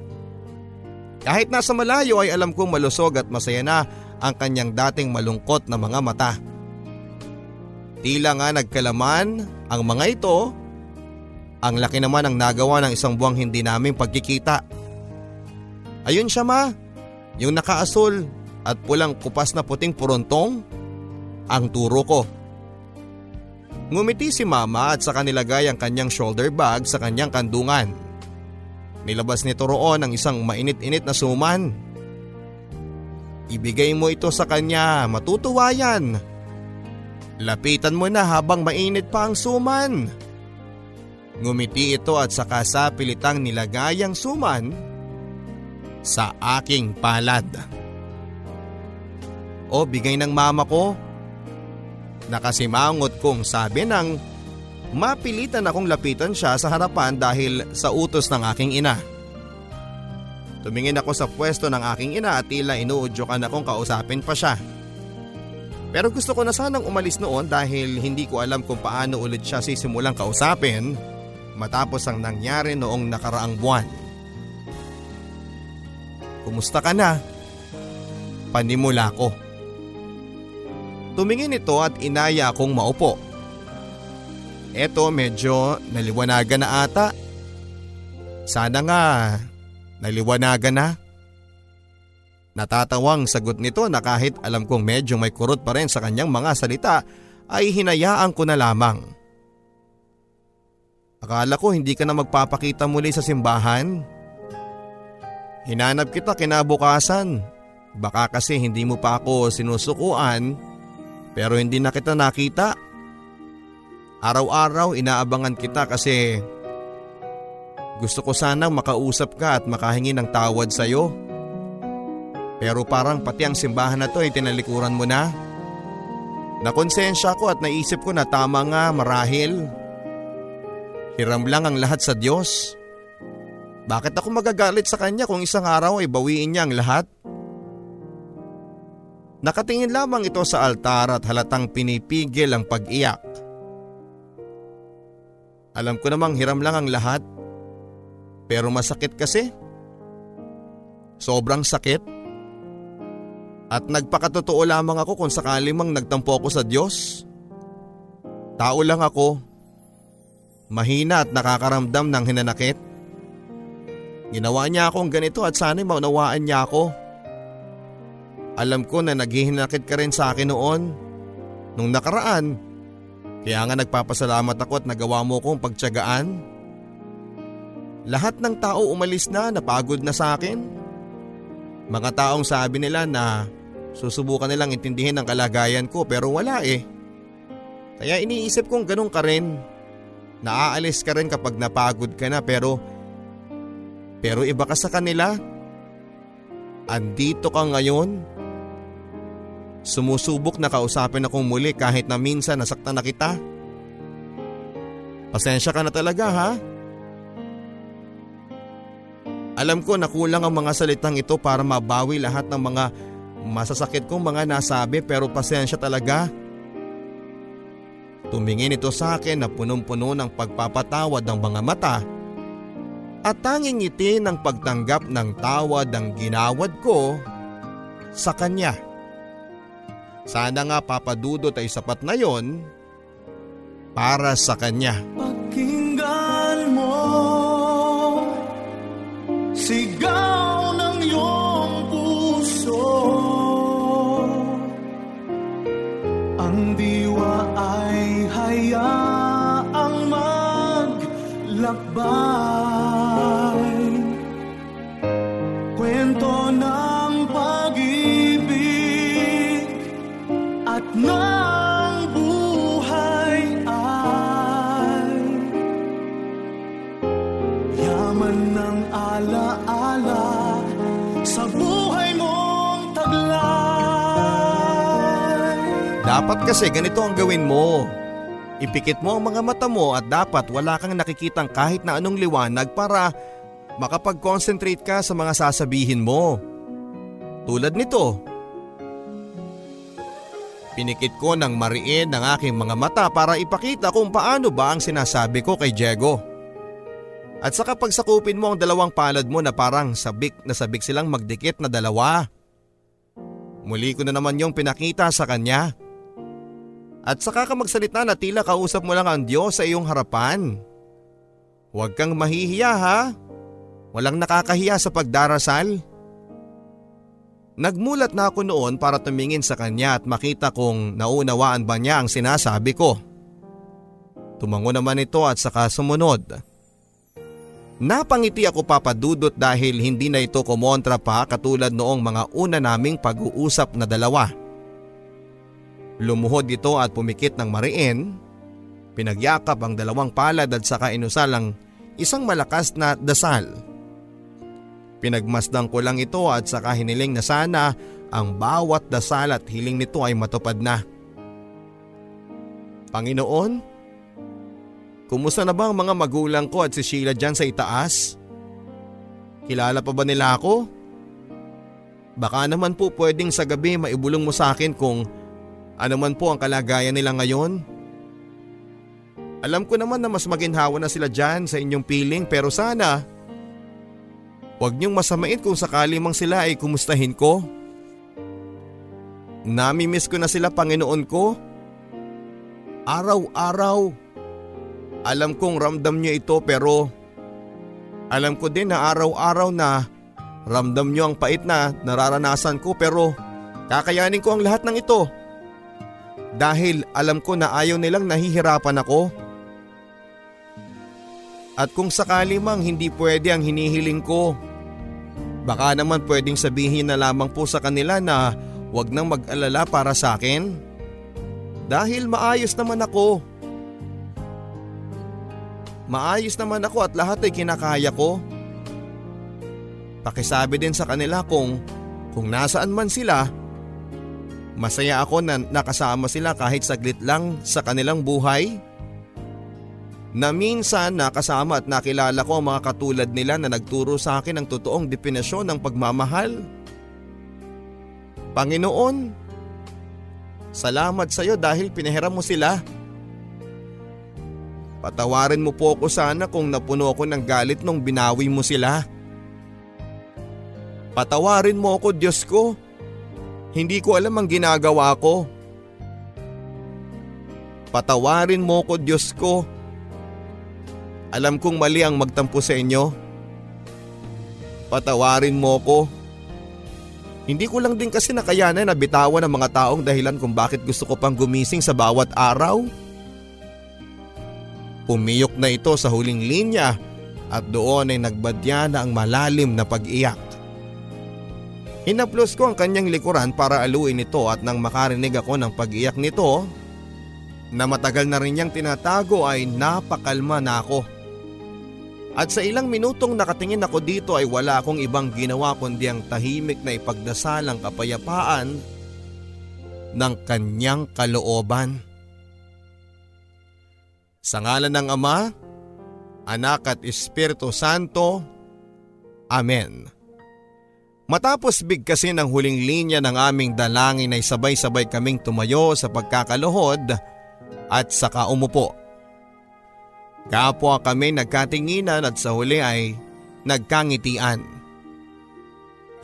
Kahit nasa malayo ay alam kong malusog at masaya na ang kanyang dating malungkot na mga mata. Tila nga nagkalaman ang mga ito. Ang laki naman ang nagawa ng isang buwang hindi naming pagkikita. Ayun siya ma, yung nakaasul at pulang kupas na puting purontong, ang turo ko. Ngumiti si mama at sa kanilagay ang kanyang shoulder bag sa kanyang kandungan. Nilabas nito roon ang isang mainit-init na suman Ibigay mo ito sa kanya, matutuwa yan. Lapitan mo na habang mainit pa ang suman. Ngumiti ito at saka sa pilitang nilagay ang suman sa aking palad. O bigay ng mama ko. Nakasimangot kong sabi ng mapilitan akong lapitan siya sa harapan dahil sa utos ng aking ina. Tumingin ako sa pwesto ng aking ina at tila inuudyokan akong kausapin pa siya. Pero gusto ko na sanang umalis noon dahil hindi ko alam kung paano ulit siya sisimulang kausapin matapos ang nangyari noong nakaraang buwan. Kumusta ka na? Panimula ko. Tumingin ito at inaya akong maupo. Eto medyo naliwanagan na ata. Sana nga Naliwanagan na. Natatawang sagot nito na kahit alam kong medyo may kurot pa rin sa kanyang mga salita ay hinayaan ko na lamang. Akala ko hindi ka na magpapakita muli sa simbahan. Hinanap kita kinabukasan. Baka kasi hindi mo pa ako sinusukuan pero hindi na kita nakita. Araw-araw inaabangan kita kasi gusto ko sanang makausap ka at makahingi ng tawad sa iyo. Pero parang pati ang simbahan na to ay tinalikuran mo na. Nakonsensya ko at naisip ko na tama nga marahil. Hiram lang ang lahat sa Diyos. Bakit ako magagalit sa kanya kung isang araw ay bawiin niya ang lahat? Nakatingin lamang ito sa altar at halatang pinipigil ang pag-iyak. Alam ko namang hiram lang ang lahat. Pero masakit kasi. Sobrang sakit. At nagpakatotoo lamang ako kung sakali mang nagtampo ako sa Diyos. Tao lang ako. Mahina at nakakaramdam ng hinanakit. Ginawa niya akong ganito at sana'y maunawaan niya ako. Alam ko na naghihinakit ka rin sa akin noon. Nung nakaraan. Kaya nga nagpapasalamat ako at nagawa mo kong pagtyagaan. Lahat ng tao umalis na, napagod na sa akin. Mga taong sabi nila na susubukan nilang intindihin ang kalagayan ko pero wala eh. Kaya iniisip kong ganun ka rin. Naaalis ka rin kapag napagod ka na pero pero iba ka sa kanila. Andito ka ngayon. Sumusubok na kausapin akong muli kahit na minsan nasaktan na kita. Pasensya ka na talaga ha. Alam ko na kulang ang mga salitang ito para mabawi lahat ng mga masasakit kong mga nasabi pero pasensya talaga. Tumingin ito sa akin na punong-puno ng pagpapatawad ng mga mata at tanging ngiti ng pagtanggap ng tawad ang ginawad ko sa kanya. Sana nga papadudot ay sapat na yon para sa kanya. Pakinggan mo Sigaw ng iyong puso Ang diwa ay hayaang maglakbay Dapat kasi ganito ang gawin mo. Ipikit mo ang mga mata mo at dapat wala kang nakikitang kahit na anong liwanag para makapag-concentrate ka sa mga sasabihin mo. Tulad nito. Pinikit ko ng mariin ng aking mga mata para ipakita kung paano ba ang sinasabi ko kay Diego. At saka pagsakupin mo ang dalawang palad mo na parang sabik na sabik silang magdikit na dalawa. Muli ko na naman yung pinakita sa kanya. At saka ka magsalita na tila kausap mo lang ang Diyos sa iyong harapan. Huwag kang mahihiya ha. Walang nakakahiya sa pagdarasal. Nagmulat na ako noon para tumingin sa kanya at makita kung naunawaan ba niya ang sinasabi ko. Tumango naman ito at saka sumunod. Napangiti ako papadudot dahil hindi na ito kumontra pa katulad noong mga una naming pag-uusap na dalawa. Lumuhod ito at pumikit ng mariin. Pinagyakap ang dalawang palad at saka inusal ang isang malakas na dasal. Pinagmasdan ko lang ito at saka hiniling na sana ang bawat dasal at hiling nito ay matupad na. Panginoon, kumusta na ba ang mga magulang ko at si Sheila dyan sa itaas? Kilala pa ba nila ako? Baka naman po pwedeng sa gabi maibulong mo sa akin kung ano man po ang kalagayan nila ngayon. Alam ko naman na mas maginhawa na sila dyan sa inyong piling pero sana huwag niyong masamain kung sakali mang sila ay kumustahin ko. Namimiss ko na sila Panginoon ko. Araw-araw. Alam kong ramdam niyo ito pero Alam ko din na araw-araw na ramdam nyo ang pait na nararanasan ko pero kakayanin ko ang lahat ng ito. Dahil alam ko na ayaw nilang nahihirapan ako. At kung sakali mang hindi pwede ang hinihiling ko, baka naman pwedeng sabihin na lamang po sa kanila na wag nang mag-alala para sa akin. Dahil maayos naman ako. Maayos naman ako at lahat ay kinakaya ko. Pakisabi din sa kanila kung kung nasaan man sila, masaya ako na nakasama sila kahit saglit lang sa kanilang buhay. Na minsan nakasama at nakilala ko ang mga katulad nila na nagturo sa akin ng totoong definisyon ng pagmamahal. Panginoon, salamat sa iyo dahil pinahiram mo sila. Patawarin mo po ako sana kung napuno ako ng galit nung binawi mo sila. Patawarin mo ako Diyos ko. Hindi ko alam ang ginagawa ko. Patawarin mo ako Diyos ko. Alam kong mali ang magtampo sa inyo. Patawarin mo ko. Hindi ko lang din kasi nakayanan na bitawan ng mga taong dahilan kung bakit gusto ko pang gumising sa bawat araw. Pumiyok na ito sa huling linya at doon ay nagbadya na ang malalim na pag-iyak. Hinaplos ko ang kanyang likuran para aluin ito at nang makarinig ako ng pag-iyak nito na matagal na rin niyang tinatago ay napakalma na ako. At sa ilang minutong nakatingin ako dito ay wala akong ibang ginawa kundi ang tahimik na ipagdasal ang kapayapaan ng kanyang kalooban. Sa ngalan ng Ama, Anak at Espiritu Santo. Amen. Matapos bigkasin ang huling linya ng aming dalangin ay sabay-sabay kaming tumayo sa pagkakaluhod at saka umupo. Kapwa kami nagkatinginan at sa huli ay nagkangitian.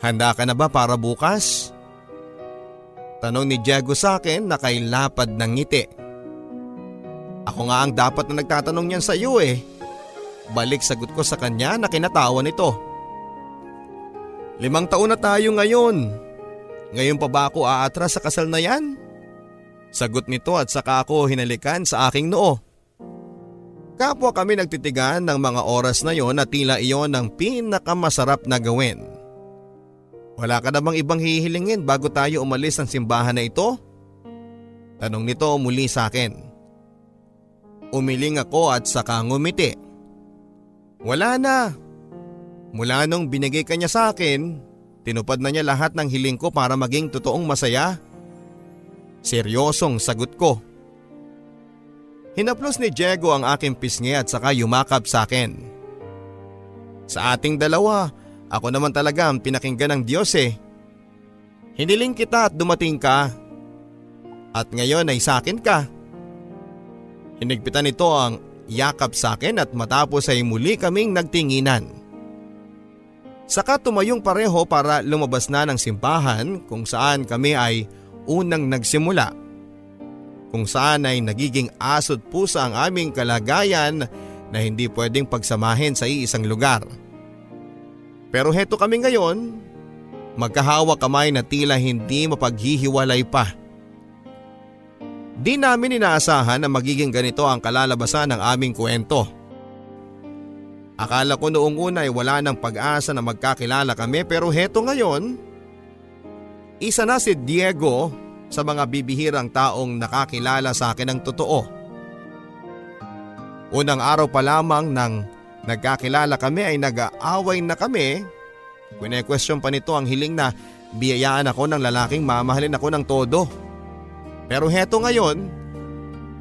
Handa ka na ba para bukas? Tanong ni Diego sa akin na kay lapad ng ngiti. Ako nga ang dapat na nagtatanong niyan sa iyo eh. Balik sagot ko sa kanya na kinatawa nito. Limang taon na tayo ngayon. Ngayon pa ba ako aatras sa kasal na yan? Sagot nito at saka ako hinalikan sa aking noo. Kapwa kami nagtitigan ng mga oras na yon at tila iyon ang pinakamasarap na gawin. Wala ka namang ibang hihilingin bago tayo umalis ng simbahan na ito? Tanong nito muli sa akin. Umiling ako at saka ngumiti. Wala na. Mula nung binigay ka niya sa akin, tinupad na niya lahat ng hiling ko para maging totoong masaya. Seryosong sagot ko. Hinaplos ni Diego ang aking pisngi at saka yumakap sa akin. Sa ating dalawa, ako naman talaga ang pinakinggan ng Diyos eh. Hiniling kita at dumating ka. At ngayon ay sa akin ka. Hinigpitan nito ang yakap sa akin at matapos ay muli kaming nagtinginan. Saka tumayong pareho para lumabas na ng simbahan kung saan kami ay unang nagsimula. Kung saan ay nagiging asot pusa ang aming kalagayan na hindi pwedeng pagsamahin sa iisang lugar. Pero heto kami ngayon, magkahawa kamay na tila hindi mapaghihiwalay pa. Di namin inaasahan na magiging ganito ang kalalabasan ng aming kwento. Akala ko noong una ay wala ng pag-asa na magkakilala kami pero heto ngayon, isa na si Diego sa mga bibihirang taong nakakilala sa akin ng totoo. Unang araw pa lamang nang nagkakilala kami ay nag-aaway na kami. Kune-question pa nito ang hiling na biyayaan ako ng lalaking mamahalin ako ng todo. Pero heto ngayon,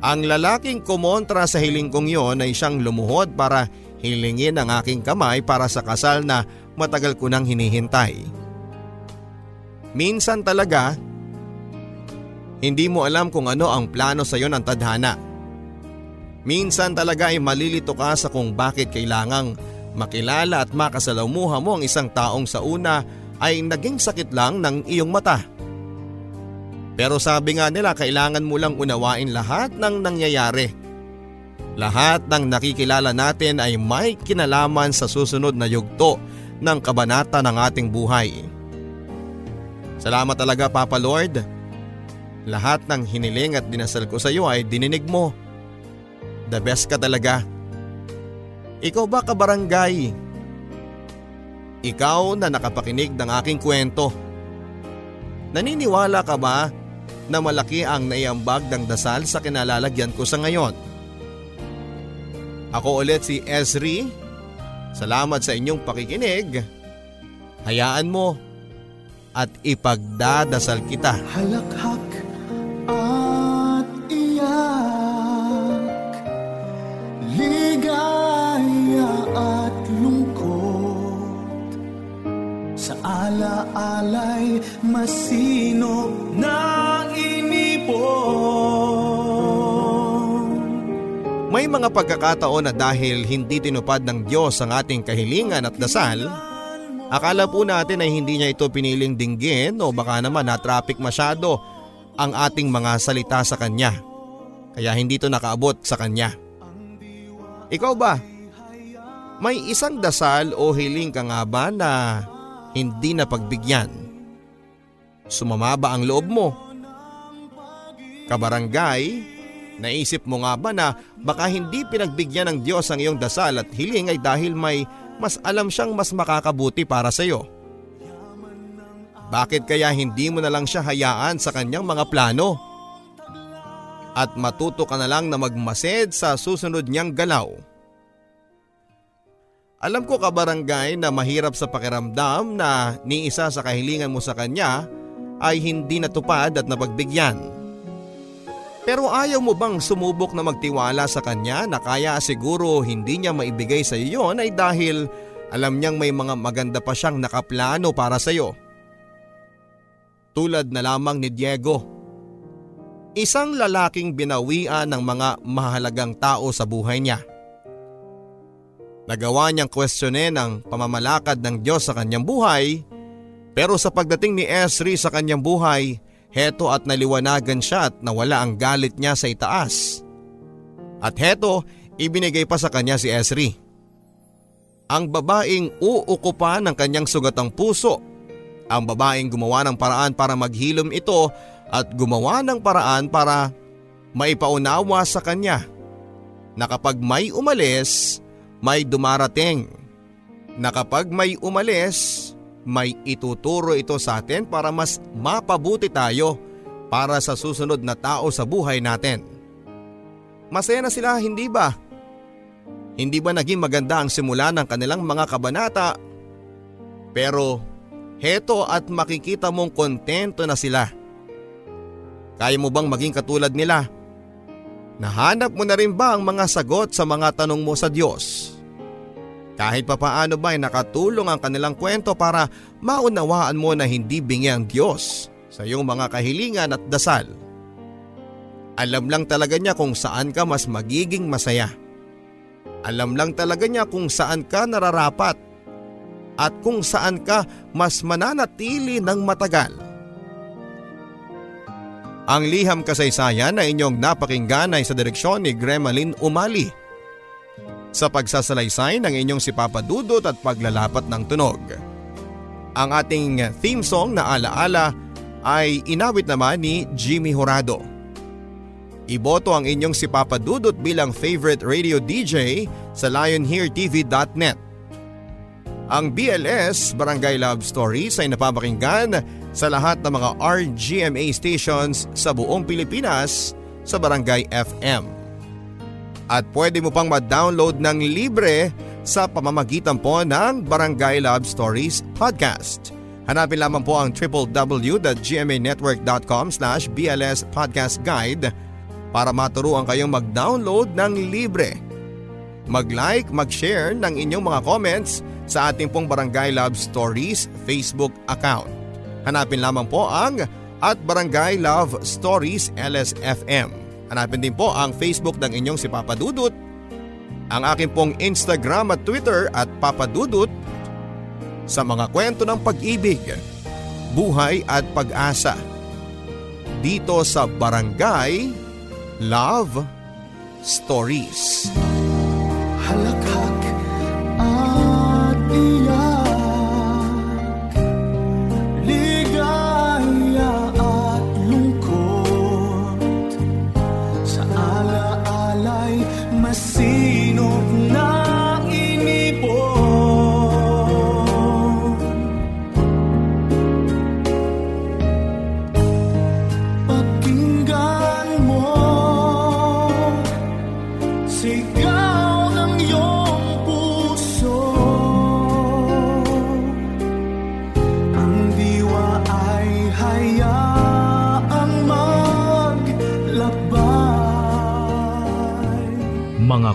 ang lalaking kumontra sa hiling kong yon ay siyang lumuhod para hilingin ang aking kamay para sa kasal na matagal ko nang hinihintay. Minsan talaga, hindi mo alam kung ano ang plano sa iyo ng tadhana. Minsan talaga ay malilito ka sa kung bakit kailangang makilala at makasalamuha mo ang isang taong sa una ay naging sakit lang ng iyong mata. Pero sabi nga nila kailangan mo lang unawain lahat ng nangyayari. Lahat ng nakikilala natin ay may kinalaman sa susunod na yugto ng kabanata ng ating buhay. Salamat talaga Papa Lord. Lahat ng hiniling at dinasal ko sa iyo ay dininig mo. The best ka talaga. Ikaw ba kabarangay? Ikaw na nakapakinig ng aking kwento. Naniniwala ka ba na malaki ang naiambag ng dasal sa kinalalagyan ko sa ngayon? Ako ulit si Esri. Salamat sa inyong pakikinig. Hayaan mo at ipagdadasal kita. Halakhak at iyak Ligaya at lungkot Sa ala-alay masino na inipon May mga pagkakataon na dahil hindi tinupad ng Diyos ang ating kahilingan at dasal, akala po natin ay hindi niya ito piniling dinggin o baka naman na-traffic masyado ang ating mga salita sa Kanya. Kaya hindi ito nakaabot sa Kanya. Ikaw ba? May isang dasal o hiling ka nga ba na hindi na pagbigyan? Sumama ba ang loob mo? Kabarangay, naisip mo nga ba na baka hindi pinagbigyan ng Diyos ang iyong dasal at hiling ay dahil may mas alam siyang mas makakabuti para sa iyo? Bakit kaya hindi mo na lang siya hayaan sa kanyang mga plano? At matuto ka na lang na magmased sa susunod niyang galaw. Alam ko kabarangay na mahirap sa pakiramdam na ni isa sa kahilingan mo sa kanya ay hindi natupad at napagbigyan. Pero ayaw mo bang sumubok na magtiwala sa kanya na kaya siguro hindi niya maibigay sa iyo yon ay dahil alam niyang may mga maganda pa siyang nakaplano para sa iyo. Tulad na lamang ni Diego. Isang lalaking binawian ng mga mahalagang tao sa buhay niya. Nagawa niyang kwestiyonin ang pamamalakad ng Diyos sa kanyang buhay pero sa pagdating ni Esri sa kanyang buhay, heto at naliwanagan siya at nawala ang galit niya sa itaas. At heto, ibinigay pa sa kanya si Esri. Ang babaeng uukupa ng kanyang sugatang puso. Ang babaeng gumawa ng paraan para maghilom ito at gumawa ng paraan para maipaunawa sa kanya na kapag may umalis, may dumarating. Na kapag may umalis, may ituturo ito sa atin para mas mapabuti tayo para sa susunod na tao sa buhay natin. Masaya na sila hindi ba? Hindi ba naging maganda ang simula ng kanilang mga kabanata? Pero heto at makikita mong kontento na sila. Kaya mo bang maging katulad nila? Nahanap mo na rin ba ang mga sagot sa mga tanong mo sa Diyos? Kahit papaano ba ay nakatulong ang kanilang kwento para maunawaan mo na hindi bingi ang Diyos sa iyong mga kahilingan at dasal. Alam lang talaga niya kung saan ka mas magiging masaya. Alam lang talaga niya kung saan ka nararapat at kung saan ka mas mananatili ng matagal. Ang liham kasaysayan na inyong napakinggan ay sa direksyon ni Gremalin Umali. Sa pagsasalaysay ng inyong si Papa Dudot at paglalapat ng tunog. Ang ating theme song na alaala ay inawit naman ni Jimmy Horado. Iboto ang inyong si Papa Dudot bilang favorite radio DJ sa lionheartv.net. Ang BLS Barangay Love Stories ay napapakinggan sa lahat ng mga RGMA stations sa buong Pilipinas sa Barangay FM. At pwede mo pang ma-download ng libre sa pamamagitan po ng Barangay Love Stories Podcast. Hanapin lamang po ang www.gmanetwork.com slash BLS Podcast Guide para maturuan kayong mag-download ng libre. Mag-like, mag-share ng inyong mga comments sa ating pong Barangay Love Stories Facebook account. Hanapin lamang po ang at Barangay Love Stories LSFM. Hanapin din po ang Facebook ng inyong si Papa Dudut, ang aking pong Instagram at Twitter at Papa Dudut sa mga kwento ng pag-ibig, buhay at pag-asa. Dito sa Barangay Love Stories. Halakhak